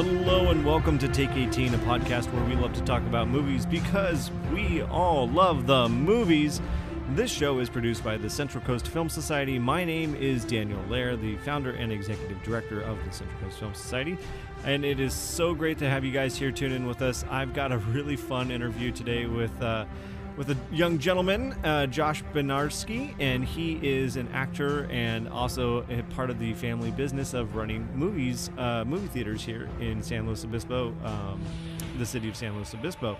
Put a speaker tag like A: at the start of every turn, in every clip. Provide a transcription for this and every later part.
A: Hello and welcome to Take 18, a podcast where we love to talk about movies because we all love the movies. This show is produced by the Central Coast Film Society. My name is Daniel Lair, the founder and executive director of the Central Coast Film Society. And it is so great to have you guys here tune in with us. I've got a really fun interview today with uh, with a young gentleman, uh, Josh Bednarski, and he is an actor and also a part of the family business of running movies, uh, movie theaters here in San Luis Obispo, um, the city of San Luis Obispo.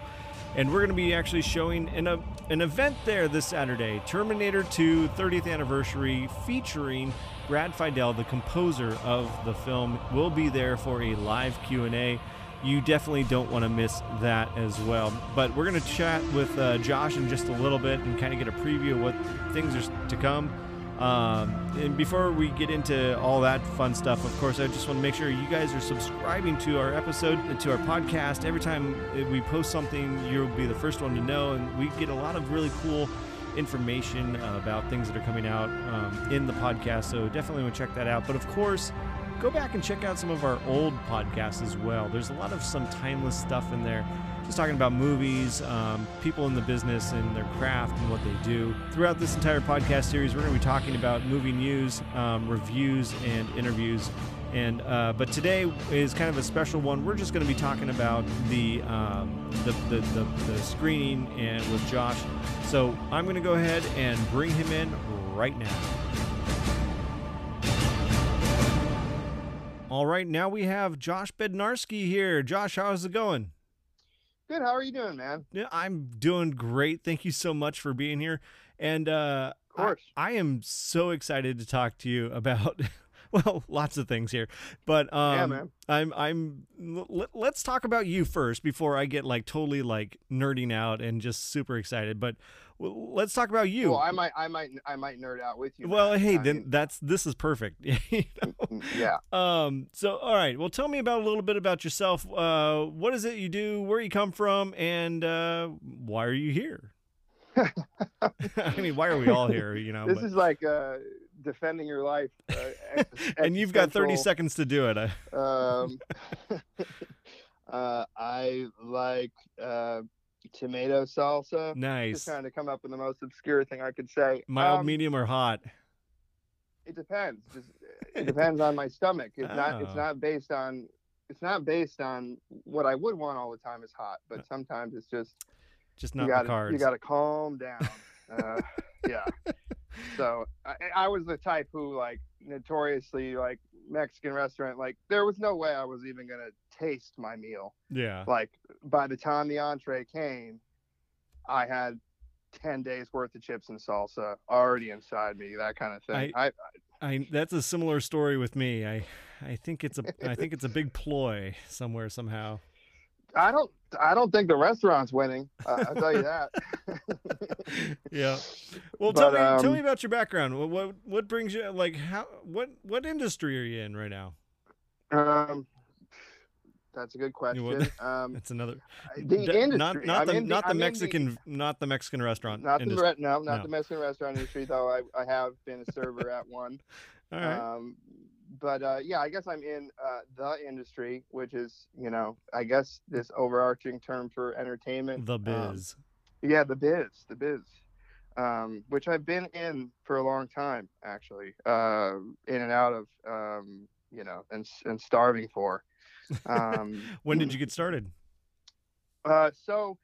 A: And we're going to be actually showing an, uh, an event there this Saturday, Terminator 2 30th anniversary, featuring Brad Fiedel, the composer of the film, will be there for a live Q&A you definitely don't want to miss that as well. But we're going to chat with uh, Josh in just a little bit and kind of get a preview of what things are to come. Um, and before we get into all that fun stuff, of course, I just want to make sure you guys are subscribing to our episode, and to our podcast. Every time we post something, you'll be the first one to know. And we get a lot of really cool information uh, about things that are coming out um, in the podcast. So definitely want to check that out. But of course, go back and check out some of our old podcasts as well. There's a lot of some timeless stuff in there, just talking about movies, um, people in the business and their craft and what they do. Throughout this entire podcast series, we're going to be talking about movie news, um, reviews, and interviews. And uh, but today is kind of a special one. We're just going to be talking about the, um, the, the, the the screening and with Josh. So I'm going to go ahead and bring him in right now. All right, now we have Josh Bednarski here. Josh, how's it going?
B: Good. How are you doing, man?
A: Yeah, I'm doing great. Thank you so much for being here. And uh,
B: of course,
A: I, I am so excited to talk to you about well, lots of things here, but um,
B: yeah, man.
A: I'm I'm let, let's talk about you first before I get like totally like nerding out and just super excited. But let's talk about you.
B: Well, I might, I might, I might nerd out with you.
A: Well,
B: man.
A: hey,
B: I
A: then
B: mean,
A: that's this is perfect. you know?
B: Mm, yeah.
A: Um. So, all right. Well, tell me about a little bit about yourself. Uh, what is it you do? Where you come from? And uh, why are you here? I mean, why are we all here? You know.
B: this
A: but-
B: is like uh, defending your life. Uh,
A: and you've got thirty seconds to do it. I-
B: Um, uh, I like uh, tomato salsa.
A: Nice.
B: Just trying to come up with the most obscure thing I could say.
A: Mild,
B: Um,
A: medium, or hot?
B: It depends. Just it depends on my stomach. It's not. It's
A: Oh.
B: not based on. It's not based on what I would want all the time is hot, but sometimes it's just
A: Just
B: you
A: not
B: gotta
A: the cards.
B: you gotta calm down. uh, yeah. So I, I was the type who like notoriously like Mexican restaurant like there was no way I was even gonna taste my meal.
A: yeah.
B: Like by the time the entree came, I had ten days worth of chips and salsa already inside me. That kind of thing. I,
A: I that's a similar story with me. I I think it's a I think it's a big ploy somewhere somehow.
B: I don't I don't think the restaurant's winning. Uh, I'll tell you that.
A: yeah. Well, tell
B: But,
A: me tell
B: um,
A: me about your background. What, what what brings you like how what what industry are you in right now?
B: um, that's a good question.
A: what?
B: Um,
A: That's another
B: the
A: D-
B: industry.
A: not not
B: I'm
A: the not the
B: I'm
A: Mexican not the Mexican restaurant
B: not the
A: industry.
B: re- no, not
A: No.
B: the Mexican restaurant industry though. I, I have been a server at one.
A: All right.
B: Um, but uh, yeah, I guess I'm in uh, the industry, which is you know I guess this overarching term for entertainment.
A: the
B: um,
A: biz.
B: yeah, the biz, the biz, um, which I've been in for a long time actually, uh, in and out of, um, you know, and and starving for. Um,
A: when did you get started?
B: Uh, so,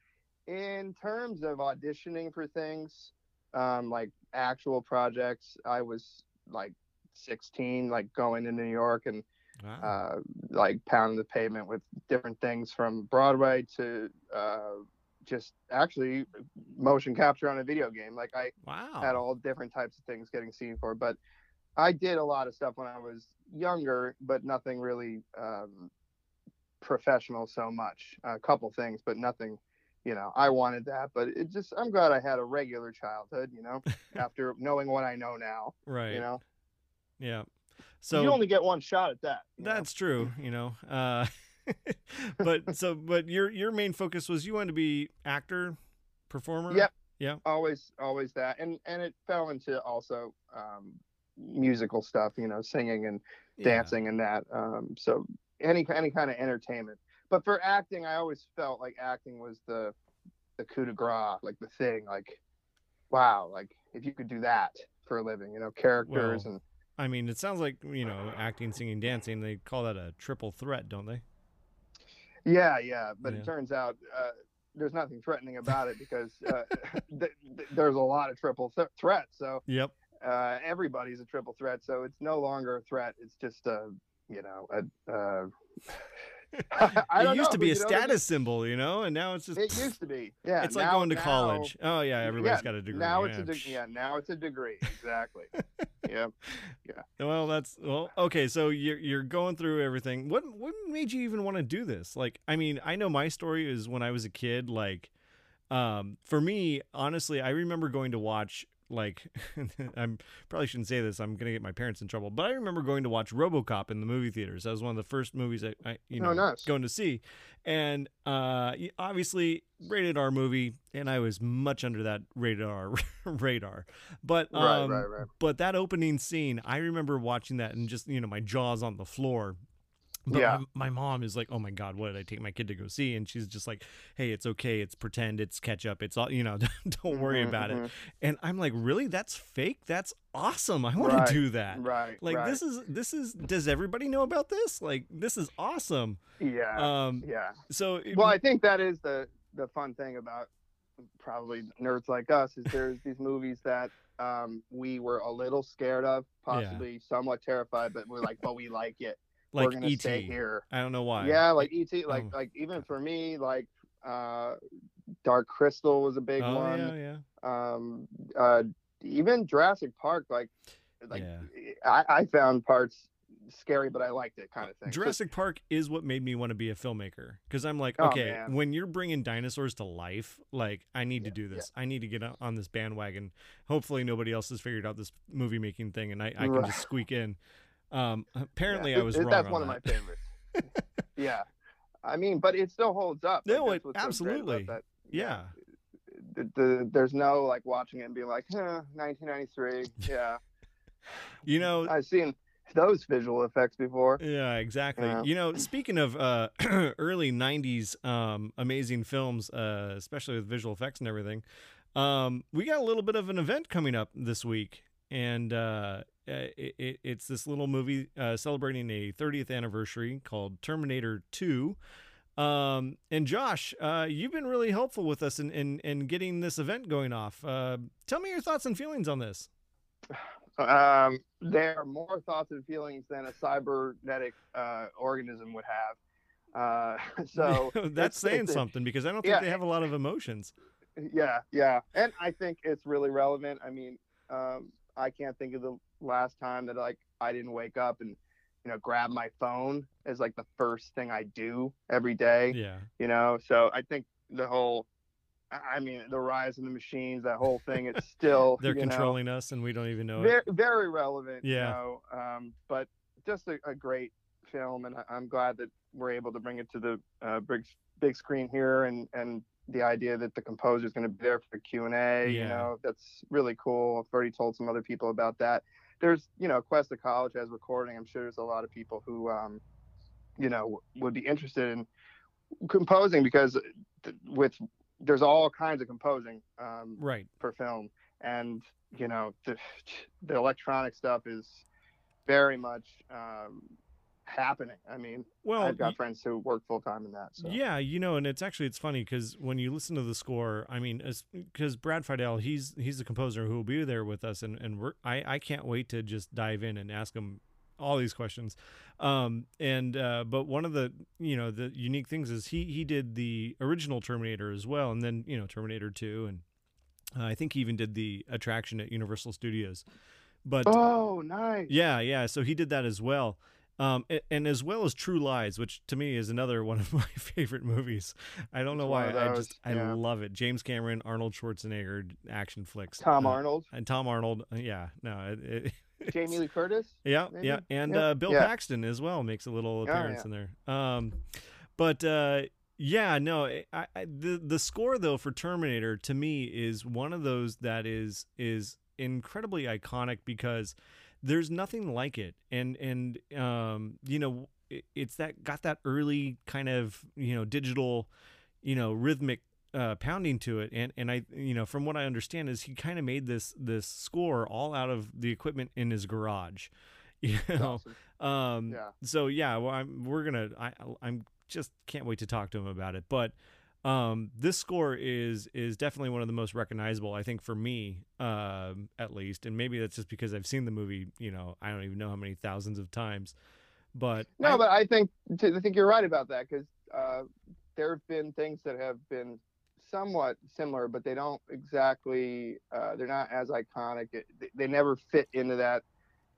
B: in terms of auditioning for things, um, like actual projects, I was like 16, like going to New York and
A: Wow.
B: uh, like pounding the pavement with different things from Broadway to uh, just actually motion capture on a video game. Like I
A: wow.
B: had all different types of things getting seen for, but I did a lot of stuff when I was younger, but nothing really um, professional so much. A couple things, but nothing. You know, I wanted that, but it just I'm glad I had a regular childhood. You know, after knowing what I know now.
A: right.
B: You know,
A: Yeah. So
B: you only get one shot at that. you know?
A: That's true, you know. Uh, but so, but your your main focus was you wanted to be actor, performer.
B: Yep.
A: Yeah.
B: always always that and and it fell into also um musical stuff you know singing and
A: Yeah.
B: dancing and that um so any any kind of entertainment. But for acting, I always felt like acting was the the coup de grace, like the thing, like wow, like if you could do that for a living, you know, characters
A: Well,
B: and
A: I mean, it sounds like you know, acting, singing, dancing. They call that a triple threat, don't they?
B: yeah, yeah. But
A: Yeah.
B: it turns out uh, there's nothing threatening about it because uh, th- th- there's a lot of triple th- threats. So
A: Yep.
B: uh, everybody's a triple threat. So it's no longer a threat. It's just a you know a.
A: It used
B: know,
A: to be a
B: but know what I mean?
A: status symbol, you know, and now it's just.
B: It used to be. Yeah.
A: it's like
B: now-
A: going to
B: now-
A: college. Oh yeah, everybody's
B: yeah,
A: got a degree.
B: Now
A: yeah.
B: it's a de- yeah. Now it's a degree. Exactly. Yeah. Yeah.
A: Well, that's well, okay. So you're you're going through everything. What what made you even want to do this? Like, I mean, I know my story is when I was a kid. Like, um, for me, honestly, I remember going to watch. Like, I'm probably shouldn't say this. I'm gonna get my parents in trouble. But I remember going to watch RoboCop in the movie theaters. That was one of the first movies I, I you know,
B: Oh, nice.
A: going to see. And uh, obviously, rated R movie, and I was much under that rated R radar. But um,
B: Right, right, right.
A: but that opening scene, I remember watching that and just you know my jaws on the floor. But
B: Yeah.
A: my, my mom is like, "Oh my god, what did I take my kid to go see?" And she's just like, "Hey, it's okay. It's pretend. It's catch up. It's all you know. Don't worry
B: Mhm,
A: about it."
B: mhm.
A: And I'm like, "Really? That's fake? That's awesome. I want
B: Right,
A: to do that."
B: Right.
A: Like
B: right.
A: this is this is. Does everybody know about this? Like this is awesome.
B: Yeah.
A: Um.
B: yeah.
A: So it-
B: Well, I think that is the the fun thing about probably nerds like us is there's these movies that um, we were a little scared of, possibly somewhat terrified, but we're like, but we like it.
A: Like
B: we're gonna
A: ET.
B: stay here.
A: I don't know why.
B: Yeah, like ET, like
A: Oh.
B: like even for me, like uh, Dark Crystal was a big
A: oh
B: one.
A: yeah, yeah.
B: Um, uh, even Jurassic Park, like like
A: Yeah.
B: I, I found parts scary, but I liked it, kind of thing.
A: Jurassic Park is what made me want to be a filmmaker because I'm like,
B: Oh,
A: okay,
B: man.
A: when you're bringing dinosaurs to life, like I need to
B: Yeah,
A: do
B: yeah.
A: this. I need to get on- on this bandwagon. Hopefully, nobody else has figured out this movie making thing, and I, I can
B: Right.
A: just squeak in. Um, apparently,
B: Yeah,
A: I was
B: it-
A: wrong.
B: That's
A: on
B: one
A: that.
B: of my favorites. yeah, I mean, but it still holds up.
A: No, it-
B: so
A: absolutely.
B: that.
A: Yeah.
B: The, the, there's no like watching it and being like, huh, 1993. Yeah,
A: You know,
B: I've seen those visual effects before.
A: Yeah, exactly.
B: Yeah.
A: You know, speaking of uh, early '90s um, amazing films, uh, especially with visual effects and everything, um, we got a little bit of an event coming up this week, and uh, it, it, it's this little movie uh, celebrating a 30th anniversary called Terminator 2. Um, and Josh, uh, you've been really helpful with us in, in, in getting this event going off. Uh, tell me your thoughts and feelings on this.
B: Um, there are more thoughts and feelings than a cybernetic uh, organism would have. Uh, so
A: That's saying something because I don't think
B: Yeah.
A: they have a lot of emotions.
B: yeah yeah and i think it's really relevant i mean um i can't think of the last time that like i didn't wake up and you know grab my phone as like the first thing i do every day
A: Yeah.
B: you know so i think the whole i mean the rise of the machines that whole thing it's still
A: They're
B: you know,
A: controlling us and we don't even know it.
B: very, very relevant you
A: Yeah.
B: know um but just a, a great film and I, i'm glad that we're able to bring it to the uh, big big screen here and and the idea that the composer is going to be there for q&a you know that's really cool. I've already told some other people about that. There's you know Cuesta College has recording. I'm sure there's a lot of people who um you know w- would be interested in composing because th- with there's all kinds of composing um
A: Right.
B: for film. And you know the, the electronic stuff is very much um, happening i mean
A: Well,
B: i've got
A: y-
B: friends who work full-time in that so
A: yeah, you know, and it's actually it's funny because when you listen to the score, I mean, as because Brad Fiedel, he's he's the composer who will be there with us, and and we're I I can't wait to just dive in and ask him all these questions. Um, and uh, but one of the you know the unique things is he he did the original Terminator as well, and then you know Terminator Two, and uh, I think he even did the attraction at Universal Studios. But
B: oh nice
A: Yeah, yeah. So he did that as well. Um, a- and, as well as True Lies, which to me is another one of my favorite movies. I don't know why. I just I love it. James Cameron, Arnold Schwarzenegger action flicks.
B: tom
A: Uh,
B: arnold
A: and Tom Arnold. uh, Yeah, no, it, it,
B: jamie lee curtis
A: yeah,
B: maybe?
A: yeah, and
B: Yeah.
A: uh, Bill
B: Yeah.
A: Paxton as well makes a little appearance
B: yeah.
A: in there. Um, but uh, yeah, no, I, I, the the score though for Terminator to me is one of those that is is incredibly iconic because there's nothing like it, and and um, you know it, it's that got that early kind of you know digital, you know rhythmic uh, pounding to it, and and I you know from what I understand is he kind of made this this score all out of the equipment in his garage, you know.
B: Awesome.
A: Um,
B: Yeah.
A: So yeah, well, I'm we're gonna I I'm just can't wait to talk to him about it. But um, this score is is definitely one of the most recognizable, I think, for me, um, at least. And maybe that's just because I've seen the movie. You know, I don't even know how many thousands of times. But
B: No,
A: I-
B: but I think I think you're right about that because uh, there have been things that have been somewhat similar, but they don't exactly. Uh, they're not as iconic. It, they, they never fit into that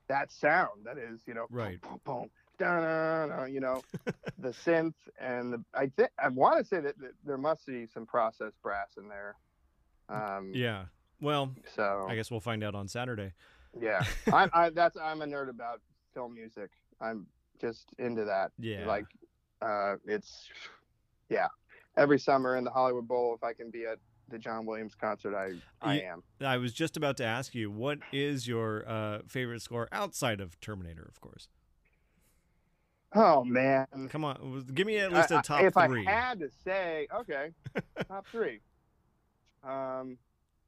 B: that sound. That is, you know,
A: Right.
B: Boom, boom, boom, you know, the synth and the, I think I want to say that, that there must be some processed brass in there. Um,
A: yeah. Well,
B: So
A: I guess we'll find out on Saturday.
B: yeah, I, I that's I'm a nerd about film music. I'm just into that.
A: Yeah.
B: Like, uh, it's yeah. Every summer in the Hollywood Bowl, if I can be at the John Williams concert, I I am.
A: I was just about to ask you, what is your uh, favorite score outside of Terminator, of course?
B: Oh man.
A: Come on, give me at least a top
B: if
A: three.
B: I had to say, okay, top three. Um,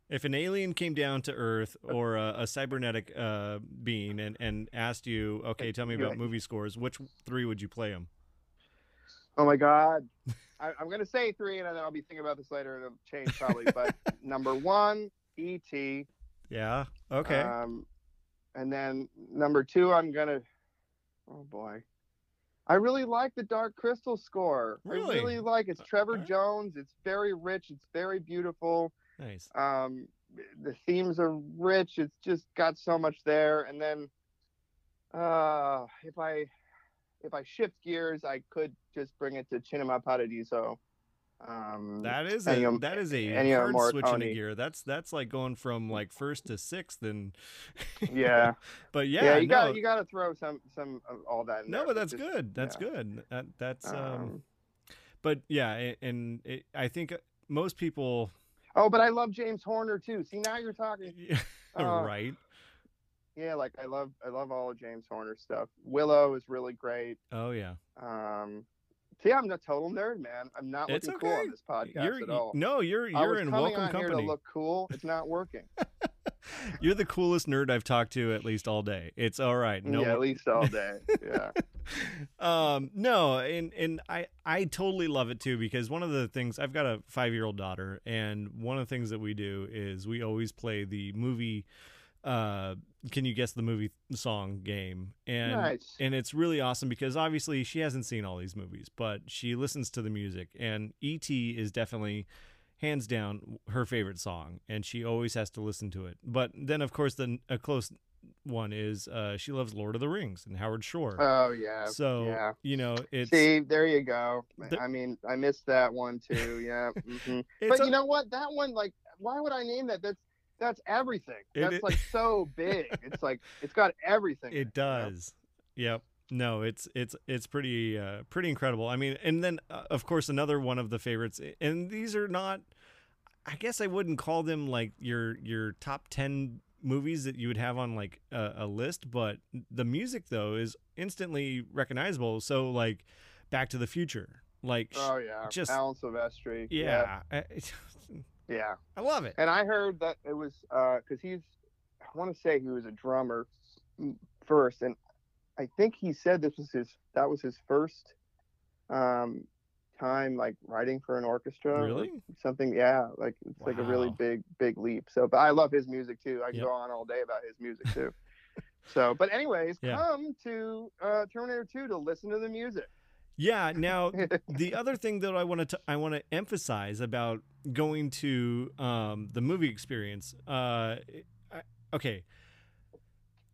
A: If an alien came down to Earth or a, a cybernetic uh, being and, and asked you, okay, tell me about movie scores, which three would you play them?
B: oh my God, I, I'm gonna say three, and then I'll be thinking about this later, and it'll change probably. but number one, E.T.
A: Yeah. Okay.
B: Um, and then number two, I'm gonna. Oh boy, I really like the Dark Crystal score.
A: Really?
B: I really like it's Trevor
A: alright.
B: Jones. It's very rich. It's very beautiful.
A: nice.
B: Um, the themes are rich. It's just got so much there. And then, uh, if I if I shift gears, I could just bring it to Cinema Paradiso. Um,
A: That is a
B: Ennio-
A: that is a
B: Ennio
A: hard switch in a gear. That's that's like going from like first to sixth and
B: yeah.
A: but yeah,
B: yeah, you
A: no,
B: got you got to throw some some of all that. In
A: no,
B: there,
A: but that's
B: just-
A: good. That's
B: yeah.
A: good. That that's um,
B: Um,
A: but yeah, and it, I think most people
B: oh, but I love James Horner too. See, now you're talking. Uh,
A: right.
B: Yeah, like I love I love all of James Horner stuff. Willow is really great.
A: Oh yeah.
B: Um, see, I'm a total nerd, man. I'm not
A: It's
B: looking cool on this podcast
A: You're
B: at all.
A: no, you're you're
B: was
A: in
B: coming
A: welcome
B: on here
A: company.
B: to look cool. It's not working.
A: You're the coolest nerd I've talked to at least all day. It's all right. No,
B: yeah, at least all day. Yeah.
A: um, no, and and I I totally love it too because one of the things I've got a five year old daughter, and one of the things that we do is we always play the movie. Uh, can you guess the movie song game? And
B: nice.
A: and it's really awesome because obviously she hasn't seen all these movies, but she listens to the music, and E.T. is definitely hands down her favorite song, and she always has to listen to it. But then, of course, the a close one is uh, she loves Lord of the Rings and Howard Shore.
B: Oh yeah.
A: so
B: yeah.
A: you know it's
B: See, there you go.
A: The-
B: I mean, I missed that one too. Yeah. hmm But
A: a-
B: you know what? That one, like, why would I name that? That's that's everything.
A: It
B: That's like so big. It's like it's got everything. in
A: it
B: you know?
A: does. Yep. No, it's it's it's pretty uh, pretty incredible. I mean, and then uh, of course another one of the favorites, and these are not. I guess I wouldn't call them like your your top ten movies that you would have on like a, a list, but the music though is instantly recognizable. So like, Back to the Future, like
B: Oh yeah.
A: just-
B: Alan Silvestri.
A: yeah, I,
B: Yeah.
A: I love it.
B: And I heard that it was because he's, I want to say he was a drummer mm, first, and I think he said this was his that was his first um, time like writing for an orchestra. or
A: Really?
B: Something, yeah. Like it's like a really big, big leap. So, but I love his music too. I can
A: Yep.
B: go on all day about his music too. so, but anyways,
A: Yeah.
B: come to uh, Terminator 2 to listen to the music.
A: Yeah. Now, the other thing that I want to I want to emphasize about going to um, the movie experience. Uh, I, okay,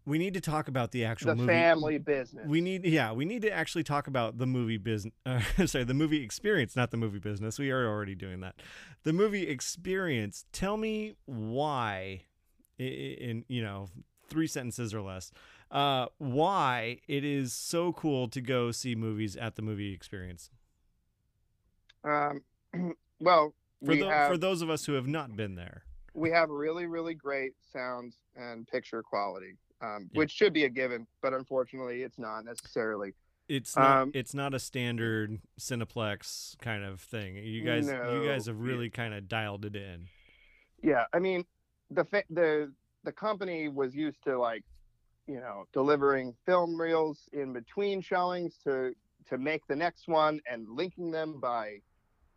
A: we need to talk about the actual
B: the
A: movie.
B: family business.
A: We need, yeah, we need to actually talk about the movie business. Uh, sorry, the movie experience, not the movie business. We are already doing that. The movie experience. Tell me why, in you know three sentences or less, uh, why it is so cool to go see movies at the movie experience.
B: Um, well,
A: For,
B: we
A: tho-
B: have
A: for those of us who have not been there.
B: we have really really great sound and picture quality um,
A: Yeah.
B: which should be a given but unfortunately it's not necessarily
A: It's not.
B: Um,
A: it's not a standard Cineplex kind of thing. You guys. You guys have really kind of dialed it in.
B: yeah i mean the the the company was used to like you know delivering film reels in between showings to to make the next one and linking them by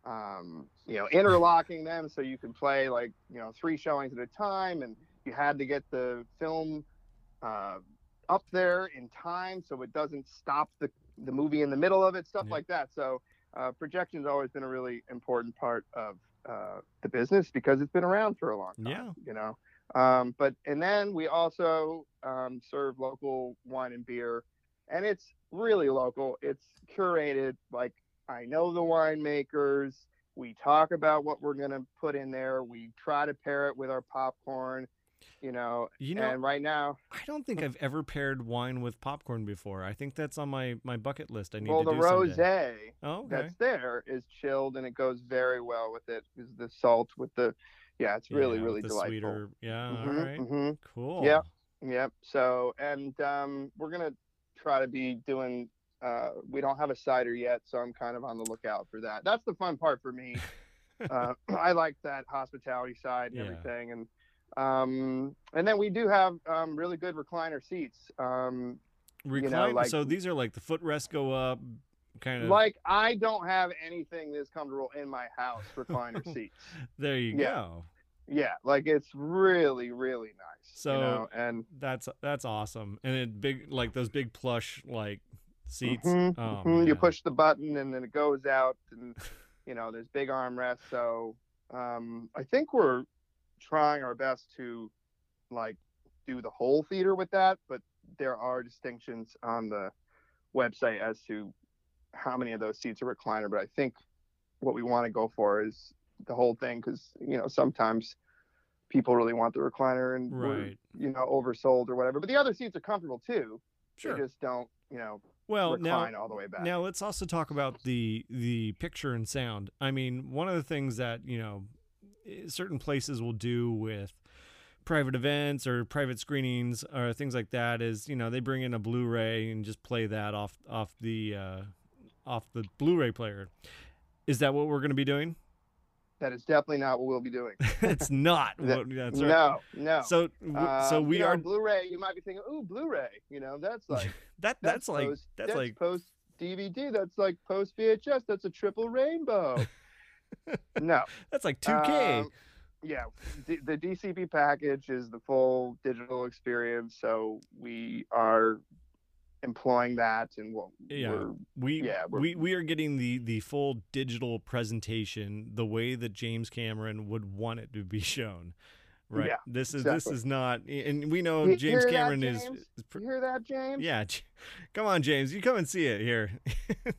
B: um you know interlocking them so you could play like you know three showings at a time and you had to get the film uh up there in time so it doesn't stop the the movie in the middle of it stuff
A: Yeah.
B: like that so uh, projection's always been a really important part of uh, the business because it's been around for a long time.
A: Yeah.
B: You know, um, but and then we also um, serve local wine and beer, and it's really local. It's curated. Like I know the winemakers. We talk about what we're gonna put in there. We try to pair it with our popcorn. You know,
A: You know,
B: and right now,
A: I don't think I've ever paired wine with popcorn before. I think that's on my my bucket list. I need
B: well,
A: to
B: the
A: do someday.
B: rosé
A: Oh, okay.
B: that's there is chilled and it goes very well with it. Is the salt with the, yeah, it's really
A: Yeah,
B: really
A: the
B: delightful.
A: Sweeter. Yeah. all
B: Mhm,
A: right.
B: mhm.
A: Cool.
B: Yep. Yep. So, and um, we're gonna try to be doing. Uh, we don't have a cider yet, so I'm kind of on the lookout for that. That's the fun part for me. uh, I like that hospitality side and
A: Yeah.
B: everything, and um, and then we do have um, really good recliner seats. Um,
A: Recline.
B: like-
A: so these are like the footrests go up, kind of.
B: like I don't have anything this comfortable in my house recliner seats.
A: there you
B: yeah.
A: go.
B: Yeah, like it's really really nice.
A: So-
B: you know, and
A: That's that's awesome. And it big like those big plush like seats.
B: Mhm,
A: Oh,
B: mhm. You push the button and then it goes out, and you know there's big armrests. So um, I think we're trying our best to like do the whole theater with that, but there are distinctions on the website as to how many of those seats are recliner. But I think what we want to go for is the whole thing because you know sometimes people really want the recliner and
A: Right.
B: you know oversold or whatever. But the other seats are comfortable too.
A: Sure.
B: They just don't you know
A: Well, now
B: all the way back.
A: Now let's also talk about the the picture and sound. I mean, one of the things that you know eh, certain places will do with private events or private screenings or things like that is you know they bring in a Blu-ray and just play that off off the uh, off the Blu-ray player. Is that what we're going to be doing?
B: That is definitely not what we'll be doing.
A: it's not.
B: That-
A: what, that's right.
B: No, no.
A: So w- so we
B: you know,
A: are
B: Blu-ray. You might be thinking, "Ooh, Blu-ray." You know, that's like
A: that that's, like
B: post,
A: that's like
B: post DVD. That's like post VHS. That's a triple rainbow. no,
A: that's like 2K.
B: Um, yeah, D- the DCP package is the full digital experience. So we are employing that, and we'll,
A: Yeah. we
B: yeah, we're-
A: we we are getting the the full digital presentation the way that James Cameron would want it to be shown. Right.
B: Yeah,
A: this is
B: exactly.
A: this is not and we know
B: You
A: James
B: hear that,
A: Cameron is,
B: James?
A: is pr-
B: you hear that, James?
A: yeah, come on James, you come and see it here.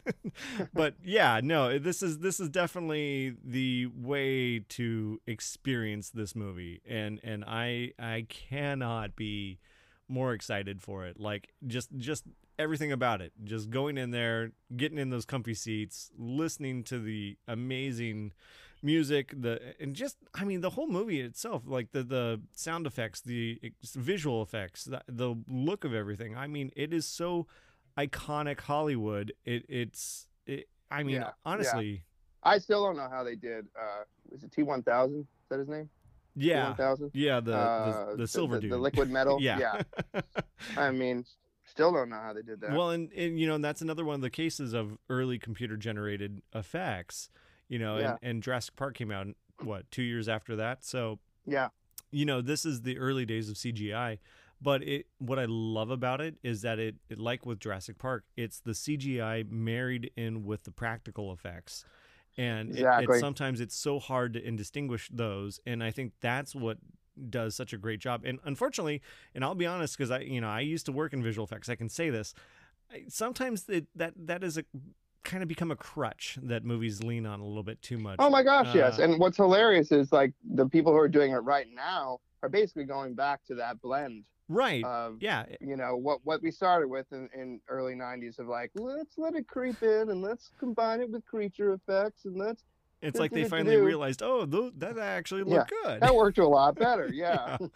A: but yeah, no, this is this is definitely the way to experience this movie and and I I cannot be more excited for it. Like just just everything about it. Just going in there, getting in those comfy seats, listening to the amazing music, the and just I mean the whole movie itself, like the the sound effects, the visual effects, the, the look of everything. I mean, it is so iconic Hollywood. It it's it, I mean,
B: Yeah, yeah.
A: honestly,
B: I still don't know how they did. Uh, is it T one thousand? Is that his name?
A: Yeah.
B: One thousand.
A: Yeah, the,
B: Uh,
A: the the silver
B: the,
A: dude.
B: the liquid metal.
A: yeah.
B: I mean, still don't know how they did that.
A: Well, and, and you know and that's another one of the cases of early computer generated effects. You know,
B: Yeah.
A: and, and Jurassic Park came out what two years after that. So
B: yeah,
A: you know this is the early days of CGI. But it what I love about it is that it, it like with Jurassic Park, it's the CGI married in with the practical effects. And it-
B: Exactly.
A: it, sometimes it's so hard to distinguish those. And I think that's what does such a great job. And unfortunately, and I'll be honest, because I you know I used to work in visual effects, I can say this. Sometimes it, that that is a kind of become a crutch that movies lean on a little bit too much.
B: Oh my gosh, yes.
A: Uh,
B: And what's hilarious is like the people who are doing it right now are basically going back to that blend
A: right. yeah.
B: you know what what we started with in, in early 90s of like let's let it creep in and let's combine it with creature effects and let's
A: It's like they finally realized, oh, those, that actually look good.
B: that worked a lot better yeah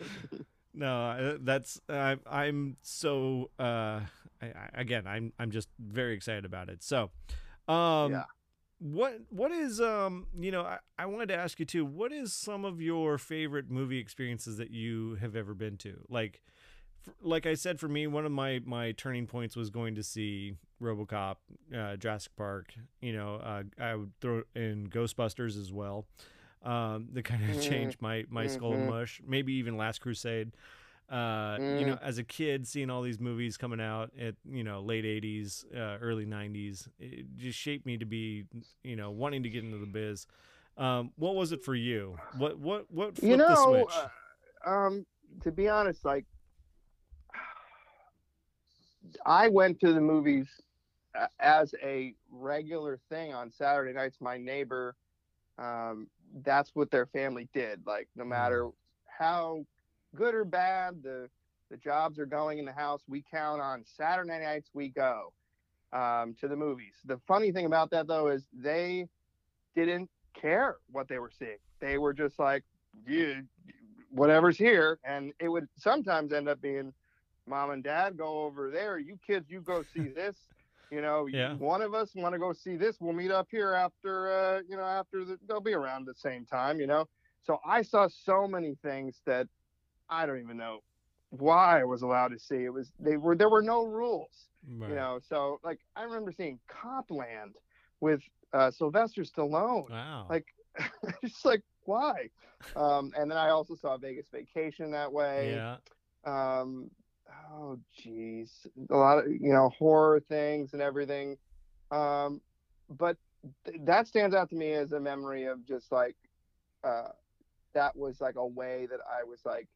A: No, that's I, I'm so uh, I, again, I'm I'm just very excited about it. So, um,
B: Yeah.
A: what what is um you know I, I wanted to ask you too. What is some of your favorite movie experiences that you have ever been to? Like, like I said, for me, one of my my turning points was going to see RoboCop, uh, Jurassic Park. You know, uh, I would throw in Ghostbusters as well. Um, that kind of
B: Mhm.
A: changed my my skull and
B: Mhm.
A: mush. Maybe even Last Crusade. Uh, you know, as a kid, seeing all these movies coming out at you know late '80s, uh, early '90s, it just shaped me to be you know wanting to get into the biz. Um, what was it for you? What what what flipped
B: you know,
A: the switch?
B: uh, um, to be honest, like I went to the movies uh, as a regular thing on Saturday nights. My neighbor, um, that's what their family did. Like no matter how good or bad the the jobs are going in the house, we count on Saturday nights. We go um, to the movies. The funny thing about that though is they didn't care what they were seeing. They were just like, yeah, whatever's here. And it would sometimes end up being mom and dad go over there. You kids, you go see this. You know,
A: Yeah.
B: one of us want to go see this. We'll meet up here after, uh, you know, after the, they'll be around the same time, you know? So I saw so many things that I don't even know why I was allowed to see. It was, they were, there were no rules
A: Right.
B: you know so like i remember seeing Cop Land with uh sylvester stallone
A: wow.
B: like just like why um and then i also saw vegas vacation that way
A: yeah.
B: um oh geez a lot of you know horror things and everything um but th- that stands out to me as a memory of just like uh that was like a way that i was like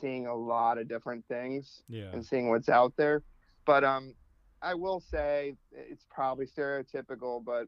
B: seeing a lot of different things
A: Yeah.
B: and seeing what's out there. But um, I will say it's probably stereotypical, but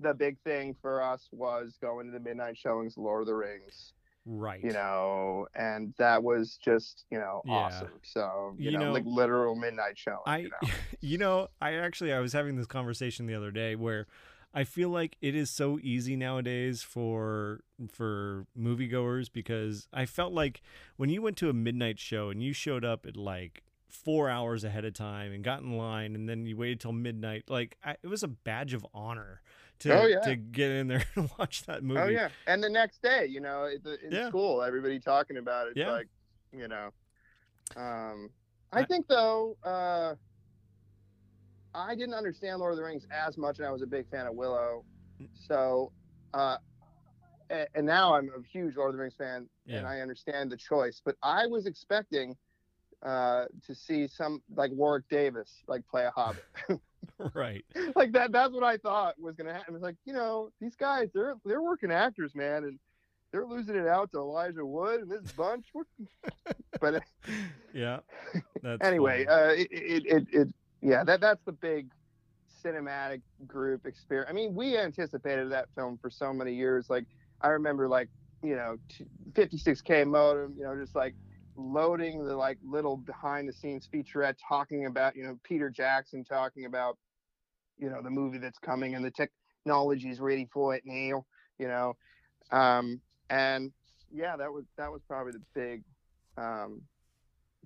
B: the big thing for us was going to the midnight showings, of Lord of the Rings,
A: Right.
B: you know, and that was just you know
A: Yeah.
B: awesome. So you,
A: You
B: know,
A: know,
B: like literal midnight show
A: I,
B: you know?
A: you know, I actually I was having this conversation the other day where I feel like it is so easy nowadays for for moviegoers because I felt like when you went to a midnight show and you showed up at like four hours ahead of time and got in line and then you waited till midnight, like I, it was a badge of honor to
B: Oh, yeah.
A: to get in there and watch that movie.
B: Oh yeah, and the next day, you know, in, in
A: Yeah.
B: school, everybody talking about it. It's
A: Yeah.
B: like, you know, um, I
A: I-
B: think though, uh, I didn't understand Lord of the Rings as much, and I was a big fan of Willow.
A: Mm.
B: So, uh, and now I'm a huge Lord of the Rings fan, and I understand the choice. But I was expecting uh, to see some like Warwick Davis like play a Hobbit.
A: right.
B: like that that's what I thought was gonna happen. It's like, you know, these guys they're they're working actors, man, and they're losing it out to Elijah Wood and this bunch. But
A: Yeah.
B: Anyway,
A: funny.
B: uh, it, it it it yeah, that that's the big cinematic group experience. I mean, we anticipated that film for so many years. Like I remember, like you know, t- 56k modem, you know, just like loading the like little behind the scenes featurette talking about you know Peter Jackson talking about you know the movie that's coming and the technology is ready for it now. You know, um, and yeah, that was that was probably the big. Um,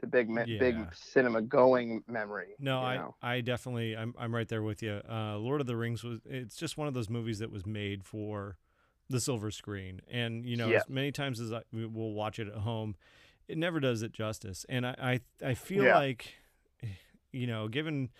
B: the big, me- big cinema going memory.
A: No,
B: you
A: I,
B: know?
A: I definitely, I'm, I'm right there with you. Uh, Lord of the Rings was, it's just one of those movies that was made for the silver screen, and you know,
B: Yeah.
A: as many times as I, we'll watch it at home, it never does it justice. And I, I, I feel
B: Yeah.
A: like, you know, given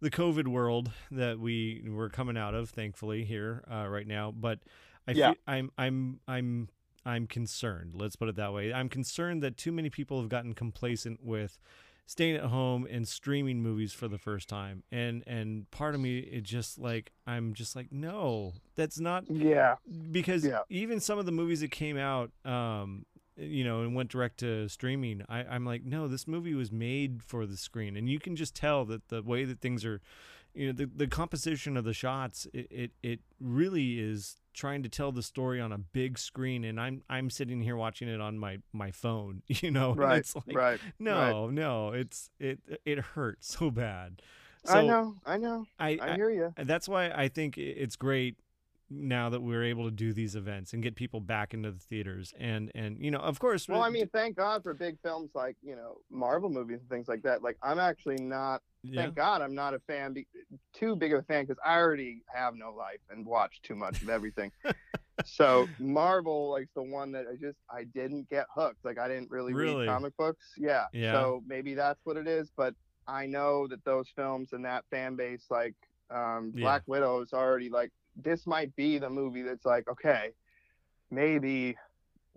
A: the COVID world that we we're coming out of, thankfully here uh, right now, but I,
B: Yeah.
A: feel, I'm, I'm, I'm. I'm concerned. Let's put it that way. I'm concerned that too many people have gotten complacent with staying at home and streaming movies for the first time and and part of me it just like i'm just like no that's not
B: yeah,
A: because
B: Yeah.
A: even some of the movies that came out um you know and went direct to streaming I, i'm like no this movie was made for the screen and you can just tell that the way that things are you know the, the composition of the shots it, it it really is trying to tell the story on a big screen and i'm i'm sitting here watching it on my my phone you know and
B: right,
A: it's like
B: right.
A: no, no, it's it it hurts so bad. So
B: I know, I know,
A: I,
B: I
A: I-
B: hear you.
A: that's why I think it's great now that we're able to do these events and get people back into the theaters and and you know of course
B: well i mean thank god for big films like you know marvel movies and things like that like i'm actually not yeah. thank god i'm not a fan be, too big of a fan because i already have no life and watch too much of everything so marvel like the one that i just i didn't get hooked like i didn't really,
A: really?
B: read comic books yeah.
A: yeah
B: so maybe that's what it is but i know that those films and that fan base like um, yeah. Black Widow is already like this might be the movie that's like okay, maybe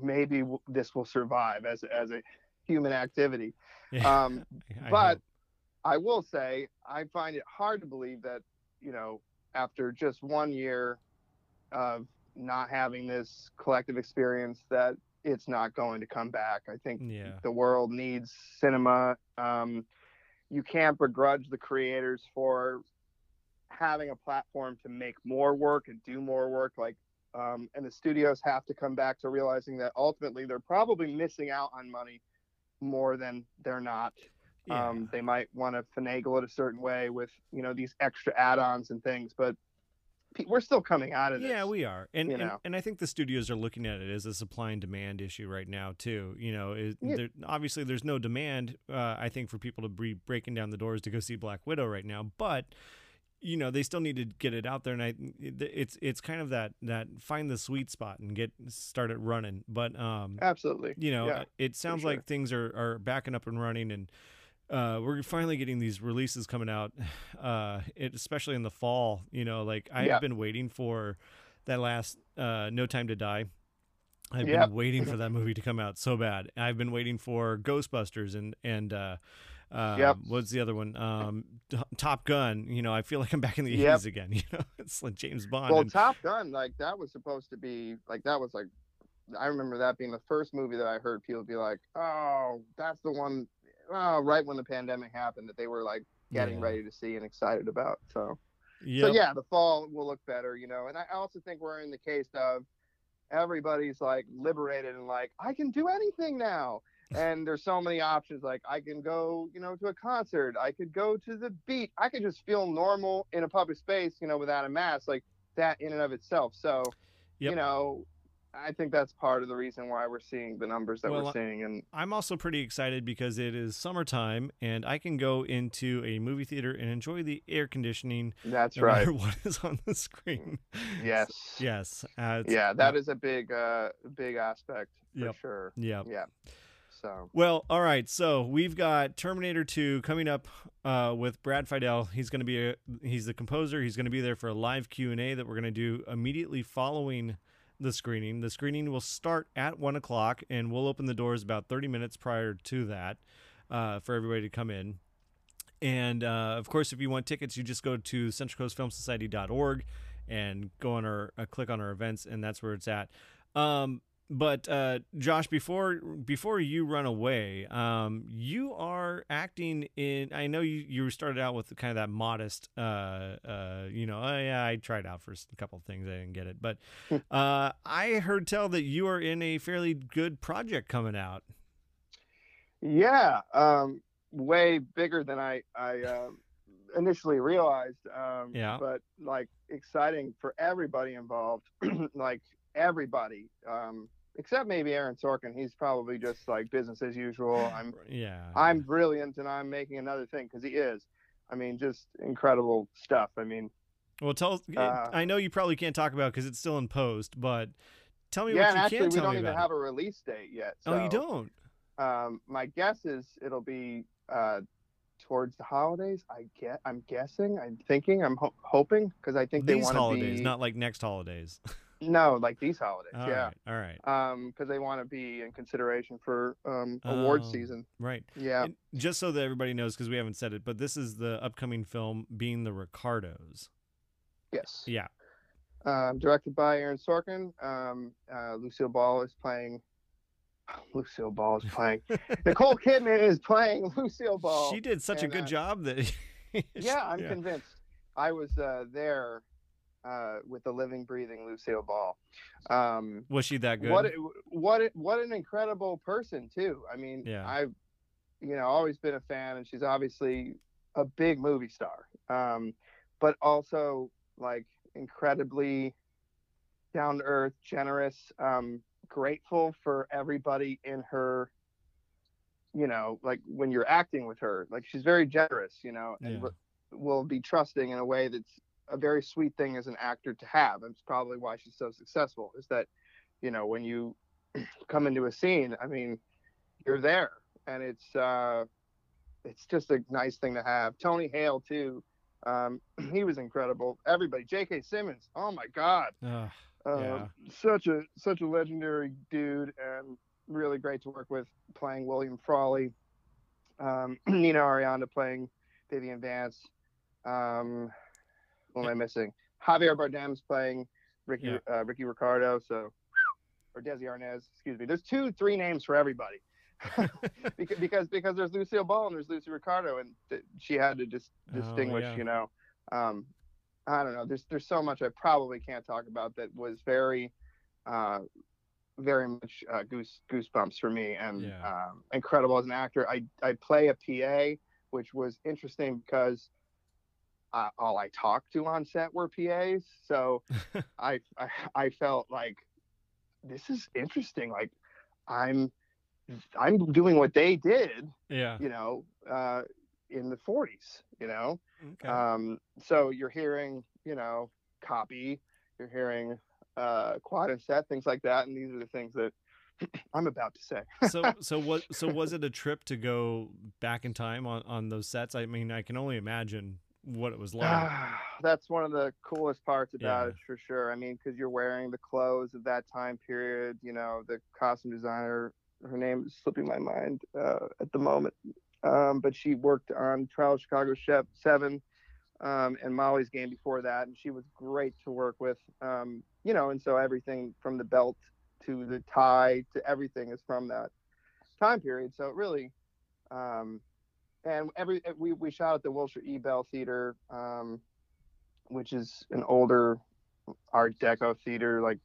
B: maybe w- this will survive as as a human activity. Yeah. Um, I but hope. I will say I find it hard to believe that you know after just one year of not having this collective experience that it's not going to come back. I think
A: yeah.
B: the world needs cinema. Um, you can't begrudge the creators for having a platform to make more work and do more work like um, and the studios have to come back to realizing that ultimately they're probably missing out on money more than they're not yeah. um, they might want to finagle it a certain way with you know these extra add-ons and things but we're still coming out of this.
A: Yeah, we are, and,
B: you know?
A: and, and I think the studios are looking at it as a supply and demand issue right now too. You know, it, yeah. there, obviously there's no demand. Uh, I think for people to be breaking down the doors to go see Black Widow right now, but you know they still need to get it out there and i it's it's kind of that that find the sweet spot and get started running but um
B: absolutely
A: you know yeah, it sounds sure. like things are are backing up and running and uh, we're finally getting these releases coming out, uh, it, especially in the fall. You know, like I have been waiting for that last uh, No Time to Die. I've been waiting for that movie to come out so bad. I've been waiting for Ghostbusters and and uh, uh, yep. What's the other one? Um, Top Gun. You know, I feel like I'm back in the yep. 80s again. You know, it's like James Bond.
B: Well, and... Top Gun, like that was supposed to be like that was like I remember that being the first movie that I heard people be like, "Oh, that's the one." Oh, right when the pandemic happened, that they were like getting yeah. ready to see and excited about. So, yep. so yeah, the fall will look better, you know. And I also think we're in the case of everybody's like liberated and like I can do anything now and there's so many options like i can go you know to a concert i could go to the beach i could just feel normal in a public space you know without a mask like that in and of itself so yep. you know I think that's part of the reason why we're seeing the numbers that well, we're seeing. And
A: I'm also pretty excited because it is summertime and I can go into a movie theater and enjoy the air conditioning.
B: That's
A: no
B: right.
A: what is on the screen?
B: Yes.
A: yes.
B: Uh, yeah, that uh, is a big, uh, big aspect for
A: yep.
B: sure.
A: Yeah.
B: Yeah. So
A: well, all right. So we've got Terminator 2 coming up uh, with Brad Fiedel. He's going to be a, he's the composer. He's going to be there for a live Q and A that we're going to do immediately following the screening. The screening will start at one o'clock, and we'll open the doors about 30 minutes prior to that uh, for everybody to come in. And uh, of course, if you want tickets, you just go to CentralCoastFilmSociety.org and go on our uh, click on our events, and that's where it's at. Um, but uh, Josh, before before you run away, um, you are acting in. I know you, you started out with kind of that modest, uh, uh, you know, oh, yeah, I tried out for a couple of things, I didn't get it, but hmm. uh, I heard tell that you are in a fairly good project coming out.
B: Yeah, um, way bigger than I I uh, initially realized. Um,
A: yeah,
B: but like exciting for everybody involved. like everybody. Um, except maybe Aaron Sorkin. He's probably just like business as usual. I'm
A: yeah.
B: I'm brilliant and I'm making another thing because he is. I mean, just incredible stuff. I mean,
A: well, tell. Uh, I know you probably can't talk about because it's still in post, but tell me
B: yeah,
A: what you
B: actually,
A: can
B: tell
A: me
B: about. we don't even
A: it.
B: have a release date yet. So,
A: oh, you don't.
B: Um, my guess is it'll be uh, towards the holidays. I get. I'm guessing. I'm thinking. I'm ho- hoping because I think
A: These
B: they want
A: to be
B: be
A: not like next holidays.
B: No, like these holidays.
A: All
B: yeah.
A: Right, all right.
B: Um, because they want to be in consideration for um award
A: oh,
B: season.
A: Right.
B: Yeah.
A: And just so that everybody knows, because we haven't said it, but this is the upcoming film being the Ricardos.
B: Yes.
A: Yeah.
B: Um, directed by Aaron Sorkin. Um, uh, Lucille Ball is playing. Lucille Ball is playing. Nicole Kidman is playing Lucille Ball.
A: She did such
B: and,
A: a good
B: uh,
A: job that.
B: yeah, I'm yeah. convinced. I was uh, there uh, with the living, breathing Lucille Ball. Um,
A: was she that good?
B: What what what an incredible person too. I mean,
A: yeah.
B: I've you know always been a fan, and she's obviously a big movie star, um, but also like incredibly down to earth, generous, um, grateful for everybody in her. You know, like when you're acting with her, like she's very generous. You know, and
A: Yeah.
B: will be trusting in a way that's a very sweet thing as an actor to have. And it's probably why she's so successful. Is that, you know, when you come into a scene, I mean, you're there, and it's uh, it's just a nice thing to have. Tony Hale too. Um, he was incredible. Everybody, J.K. Simmons. Oh my God,
A: Ugh,
B: uh,
A: Yeah.
B: such a such a legendary dude, and really great to work with. Playing William Frawley, um, Nina Arianda playing Vivian Vance. Um, what am I missing? Javier Bardem's playing Ricky
A: Yeah.
B: uh, Ricky Ricardo. So, or Desi Arnaz. Excuse me. There's two, three names for everybody. because, because because there's Lucille Ball and there's Lucy Ricardo, and th- she had to just
A: Oh,
B: distinguish.
A: yeah.
B: You know, um, I don't know. There's there's so much I probably can't talk about that was very, uh, very much uh, goose goosebumps for me, and
A: Yeah.
B: um, incredible as an actor. I I play a PA, which was interesting because. Uh, all I talked to on set were PAs, so I, I I felt like this is interesting. Like I'm I'm doing what they did,
A: yeah.
B: you know, uh, in the 40s, you know.
A: Okay.
B: Um, so you're hearing, you know, copy, you're hearing uh, quad and set, things like that, and these are the things that I'm about to say.
A: so so what so was it a trip to go back in time on on those sets? I mean, I can only imagine what it was like.
B: That's one of the coolest parts about
A: Yeah.
B: it for sure. I mean, because you're wearing the clothes of that time period. You know, the costume designer, her name is slipping my mind uh, at the moment, um, but she worked on Trial of Chicago Chef Seven um, and Molly's Game before that, and she was great to work with. Um, you know, and so everything from the belt to the tie to everything is from that time period. So it really. Um, and every we, we shot at the Wilshire E Bell Theater, um, which is an older Art Deco theater, like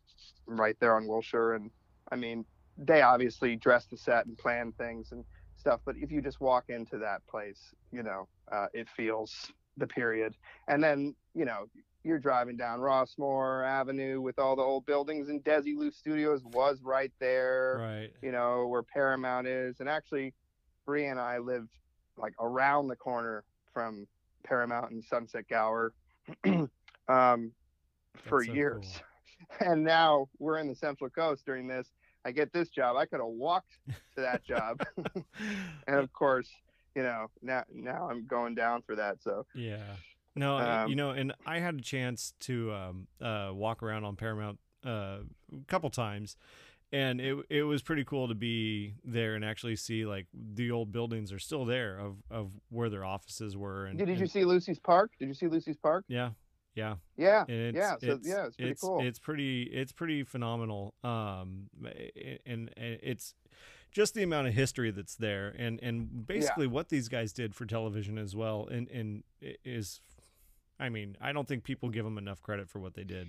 B: right there on Wilshire. And I mean, they obviously dress the set and plan things and stuff, but if you just walk into that place, you know, uh, it feels the period. And then you know, you're driving down Rossmore Avenue with all the old buildings, and Desilu Studios was right there
A: Right.
B: you know, where Paramount is. And actually, Bree and I lived like around the corner from Paramount and Sunset Gower um, for
A: so
B: years.
A: cool.
B: And now we're in the Central Coast during this. I get this job. I could have walked to that job. and of course, you know, now now I'm going down for that. So
A: Yeah. No, I- you
B: Um,
A: know, and I had a chance to um, uh, walk around on Paramount uh, a couple times, and it it was pretty cool to be there and actually see like the old buildings are still there of, of where their offices were. And,
B: did, you
A: and-
B: see Lucy's Park? Did you see Lucy's Park?
A: Yeah, yeah.
B: Yeah.
A: It's,
B: yeah. So
A: it's,
B: yeah, it's pretty
A: it's,
B: cool.
A: It's pretty it's pretty phenomenal. Um, and, and it's just the amount of history that's there, and and basically what these guys did for television as well, and and is, I mean, I don't think people give them enough credit for what they did.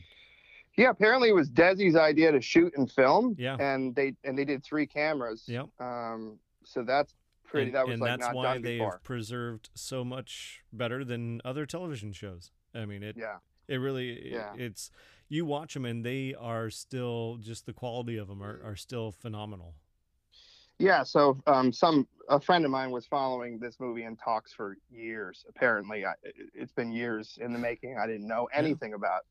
B: Yeah, apparently it was Desi's idea to shoot and film.
A: Yeah.
B: And they and they did three cameras.
A: Yep.
B: Um, so that's pretty.
A: and,
B: that was
A: and
B: like
A: that's
B: not
A: why they've
B: before.
A: preserved so much better than other television shows. I mean, it
B: Yeah.
A: it really it-
B: Yeah.
A: it's you watch them and they are still just the quality of them are, are still phenomenal.
B: Yeah. So um, some a friend of mine was following this movie in talks for years. Apparently, I, it- it's been years in the making. I didn't know anything about.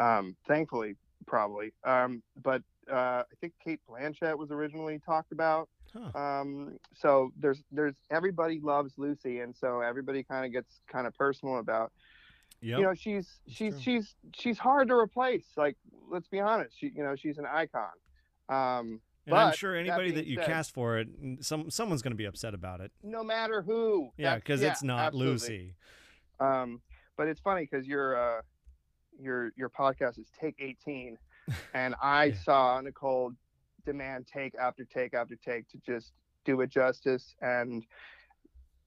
B: Um, thankfully, probably. Um, but uh, I think Cate Blanchett was originally talked about.
A: Huh.
B: Um, so there's there's everybody loves Lucy, and so everybody kind of gets kind of personal about
A: Yep.
B: you know she's she's she's she's hard to replace like let's be honest she you know she's an icon um
A: And I'm
B: But
A: sure anybody that,
B: being
A: you
B: said-
A: cast for it, some someone's going to be upset about it.
B: no matter who
A: Yeah, because it's not
B: absolutely.
A: Lucy.
B: um but it's funny because your uh your your podcast is take 18 and i
A: Yeah.
B: saw Nicole Kidman take after take after take to just do it justice and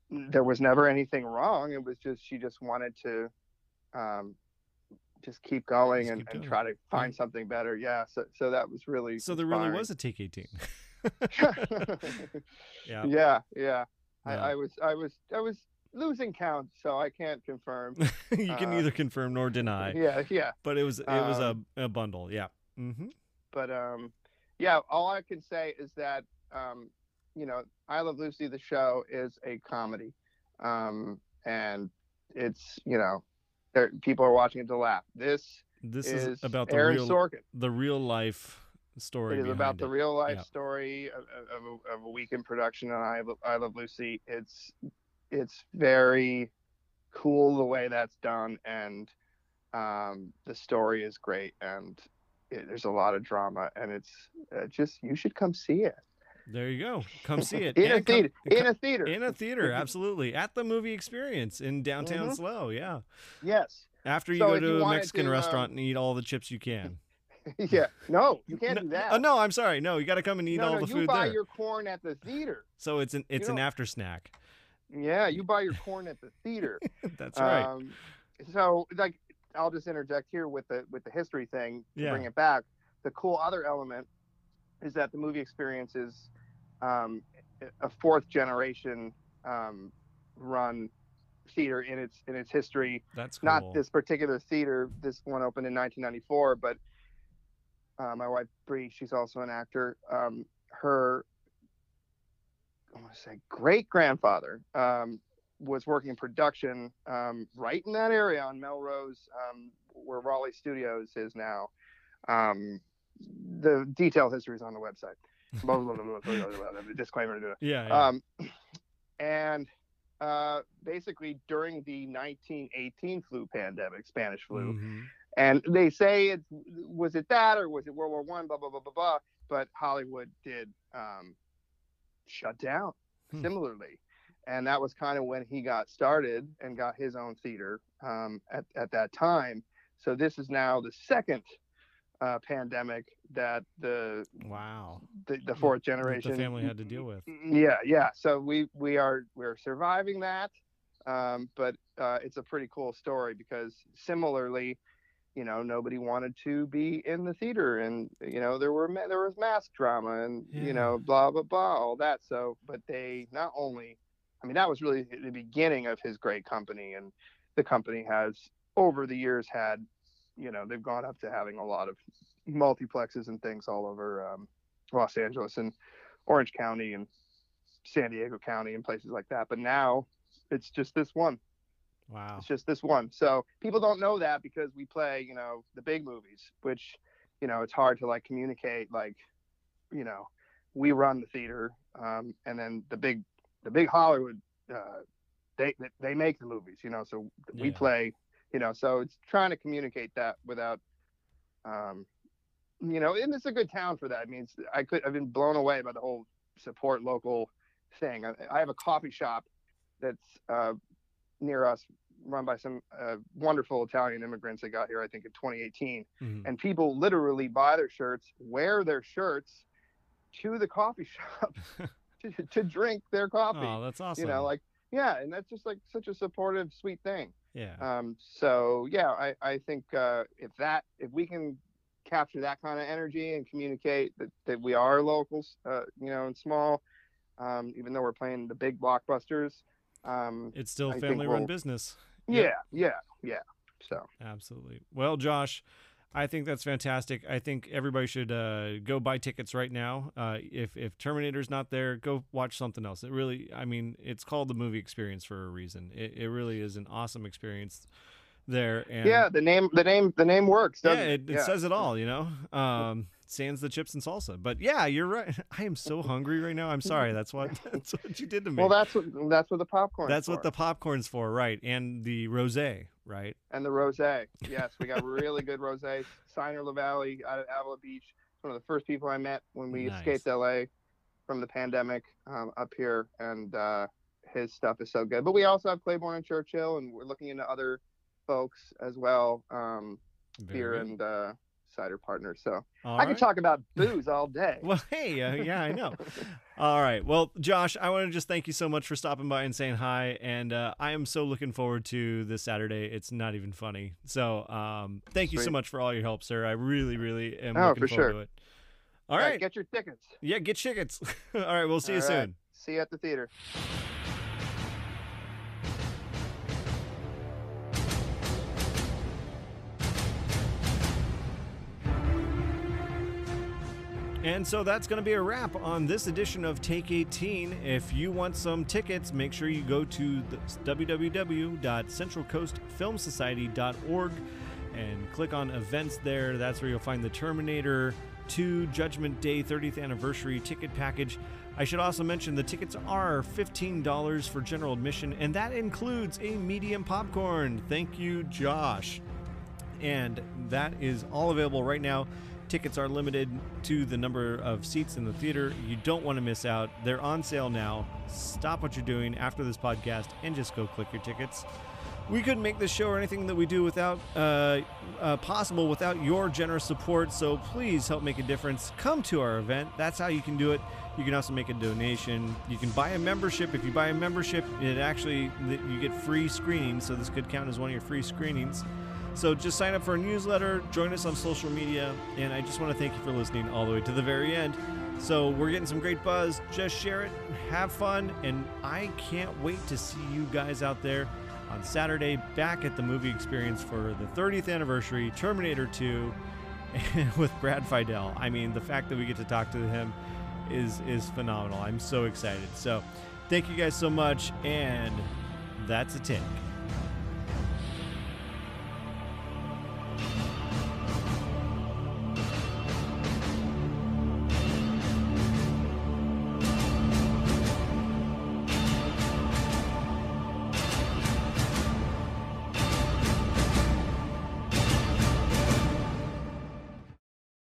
B: there was never anything wrong it was just she just wanted to um just keep going
A: Just
B: and,
A: keep
B: and try to find something better yeah so so that was really
A: So there really was a take 18.
B: inspiring.
A: yeah.
B: yeah yeah I,
A: Yeah.
B: I was i was i was losing count so i can't confirm
A: you can
B: Uh,
A: neither confirm nor deny.
B: yeah yeah
A: But it was it was a,
B: Um,
A: a bundle. Yeah. Mm-hmm.
B: But um, yeah, all I can say is that um, you know, I Love Lucy, the show, is a comedy, um, and it's you know, there, people are watching it to laugh. This
A: This
B: is,
A: is, about the
B: Aaron
A: real
B: Sorkin.
A: the real life story.
B: It is about
A: behind
B: the real life
A: Yeah.
B: story of, of, a, of a weekend production on I, I Love Lucy. It's it's very cool the way that's done, and um, the story is great, and it, there's a lot of drama, and it's uh, just you should come see it
A: There you go. Come see it
B: in a
A: And come-
B: theater.
A: come-
B: In a theater.
A: in a theater, absolutely. At the movie experience in downtown
B: Mhm.
A: SLO, yeah.
B: yes.
A: After you
B: So
A: go
B: if you
A: to a Mexican
B: to, um,
A: restaurant and eat all the chips you can.
B: yeah. No, you can't
A: no,
B: do that.
A: Oh, no, I'm sorry. No, you got to come and eat
B: no,
A: all
B: no,
A: the
B: you
A: food
B: buy
A: there.
B: your corn at the theater.
A: So it's an it's an
B: don't-
A: after snack.
B: Yeah, you buy your corn at the theater.
A: That's right.
B: Um, so, like, I'll just interject here with the with the history thing to
A: Yeah.
B: bring it back. The cool other element is that the movie experience is um, a fourth generation um, run theater in its in its history.
A: That's cool.
B: Not this particular theater. This one opened in 1994, but uh, my wife Bree, she's also an actor. Um, her, I want to say, great grandfather um, was working in production um, right in that area on Melrose, um, where Raleigh Studios is now. Um, the detailed history is on the website. Blah, blah, blah, Disclaimer.
A: Yeah. yeah.
B: um, and uh, basically during the 1918 flu pandemic, Spanish flu,
A: Mhm.
B: and they say it was it that or was it World War One? Blah blah blah blah blah. But Hollywood did um, shut down
A: Hmm.
B: similarly, and that was kind of when he got started and got his own theater um, at at that time. So this is now the second uh, pandemic that the
A: Wow.
B: the, the fourth generation
A: the family had to deal with.
B: yeah yeah so we we are we're surviving that um, but uh, it's a pretty cool story because similarly you know nobody wanted to be in the theater and you know there were there was mask drama and you know blah blah blah all that so but they not only i mean that was really the beginning of his great company and the company has over the years had you know they've gone up to having a lot of multiplexes and things all over um, los angeles and orange county and san diego county and places like that but now it's just this one
A: Wow.
B: it's just this one. So people don't know that because we play, you know, the big movies, which, you know, it's hard to like communicate. Like, you know, we run the theater, um, and then the big, the big Hollywood, uh, they they make the movies, you know. So we
A: Yeah.
B: play, you know. So it's trying to communicate that without, um, you know, and it's a good town for that. I mean, it's, I could I've been blown away by the whole support local thing. I, I have a coffee shop that's uh, near us, run by some uh, wonderful Italian immigrants that got here, I think, in 2018.
A: Mhm.
B: And people literally buy their shirts, wear their shirts to the coffee shop to, to drink their coffee.
A: Oh, that's awesome.
B: you know, like yeah, and that's just like such a supportive, sweet thing.
A: yeah.
B: Um, so yeah, I, I think uh, if that if we can capture that kind of energy and communicate that, that we are locals, uh, you know, and small, um, even though we're playing the big blockbusters. Um,
A: it's still family run
B: we'll-
A: business.
B: yeah, yeah, yeah. So
A: Absolutely. Well, Josh, I think that's fantastic. I think everybody should uh, go buy tickets right now. Uh, if if Terminator's not there, go watch something else. It really, I mean, it's called the movie experience for a reason. It, it really is an awesome experience there. And
B: yeah, the name the name the name works.
A: yeah, it, it says it all. You know, um, sans the chips and salsa. But yeah, you're right. I am so hungry right now. I'm sorry. That's what that's what you did to me.
B: Well, that's what that's what the popcorn.
A: that's what the popcorn's for, right? And the rosé, right?
B: and the rosé. Yes, we got really good rosé. Sinor-LaVallee out of Avila Beach. One of the first people I met when we
A: Nice.
B: escaped LA from the pandemic um, up here, and uh, his stuff is so good. But we also have Claiborne and Churchill, and we're looking into other folks as well, um, beer
A: good.
B: and uh, cider partners. So
A: All
B: I could talk about booze all day.
A: Well, hey, uh, yeah, I know. All right. Well, Josh, I want to just thank you so much for stopping by and saying hi. And uh, I am so looking forward to this Saturday. It's not even funny. So um, thank you so much for all your help, sir. I really, really am
B: Oh,
A: looking
B: for
A: forward
B: sure.
A: to it. All
B: Yeah,
A: right.
B: get your tickets.
A: yeah, get tickets. all right. We'll see you
B: All right.
A: soon.
B: See you at the theater.
A: And so that's going to be a wrap on this edition of Take 18. If you want some tickets, make sure you go to www.centralcoastfilmsociety.org and click on events there. That's where you'll find the Terminator 2 Judgment Day 30th anniversary ticket package. I should also mention the tickets are $15 for general admission, and that includes a medium popcorn. Thank you, Josh. And that is all available right now. Tickets are limited to the number of seats in the theater. You don't want to miss out. They're on sale now. Stop what you're doing after this podcast and just go click your tickets. We couldn't make this show or anything that we do without uh, uh, possible without your generous support. So please help make a difference. Come to our event. That's how you can do it. You can also make a donation. You can buy a membership. If you buy a membership, it actually you get free screenings. So this could count as one of your free screenings. So just sign up for a newsletter, join us on social media, and I just want to thank you for listening all the way to the very end. So we're getting some great buzz. Just share it, have fun, and I can't wait to see you guys out there on Saturday back at the movie experience for the 30th anniversary Terminator 2 with Brad Fiedel. I mean, the fact that we get to talk to him is is phenomenal. I'm so excited. So, thank you guys so much and that's a take.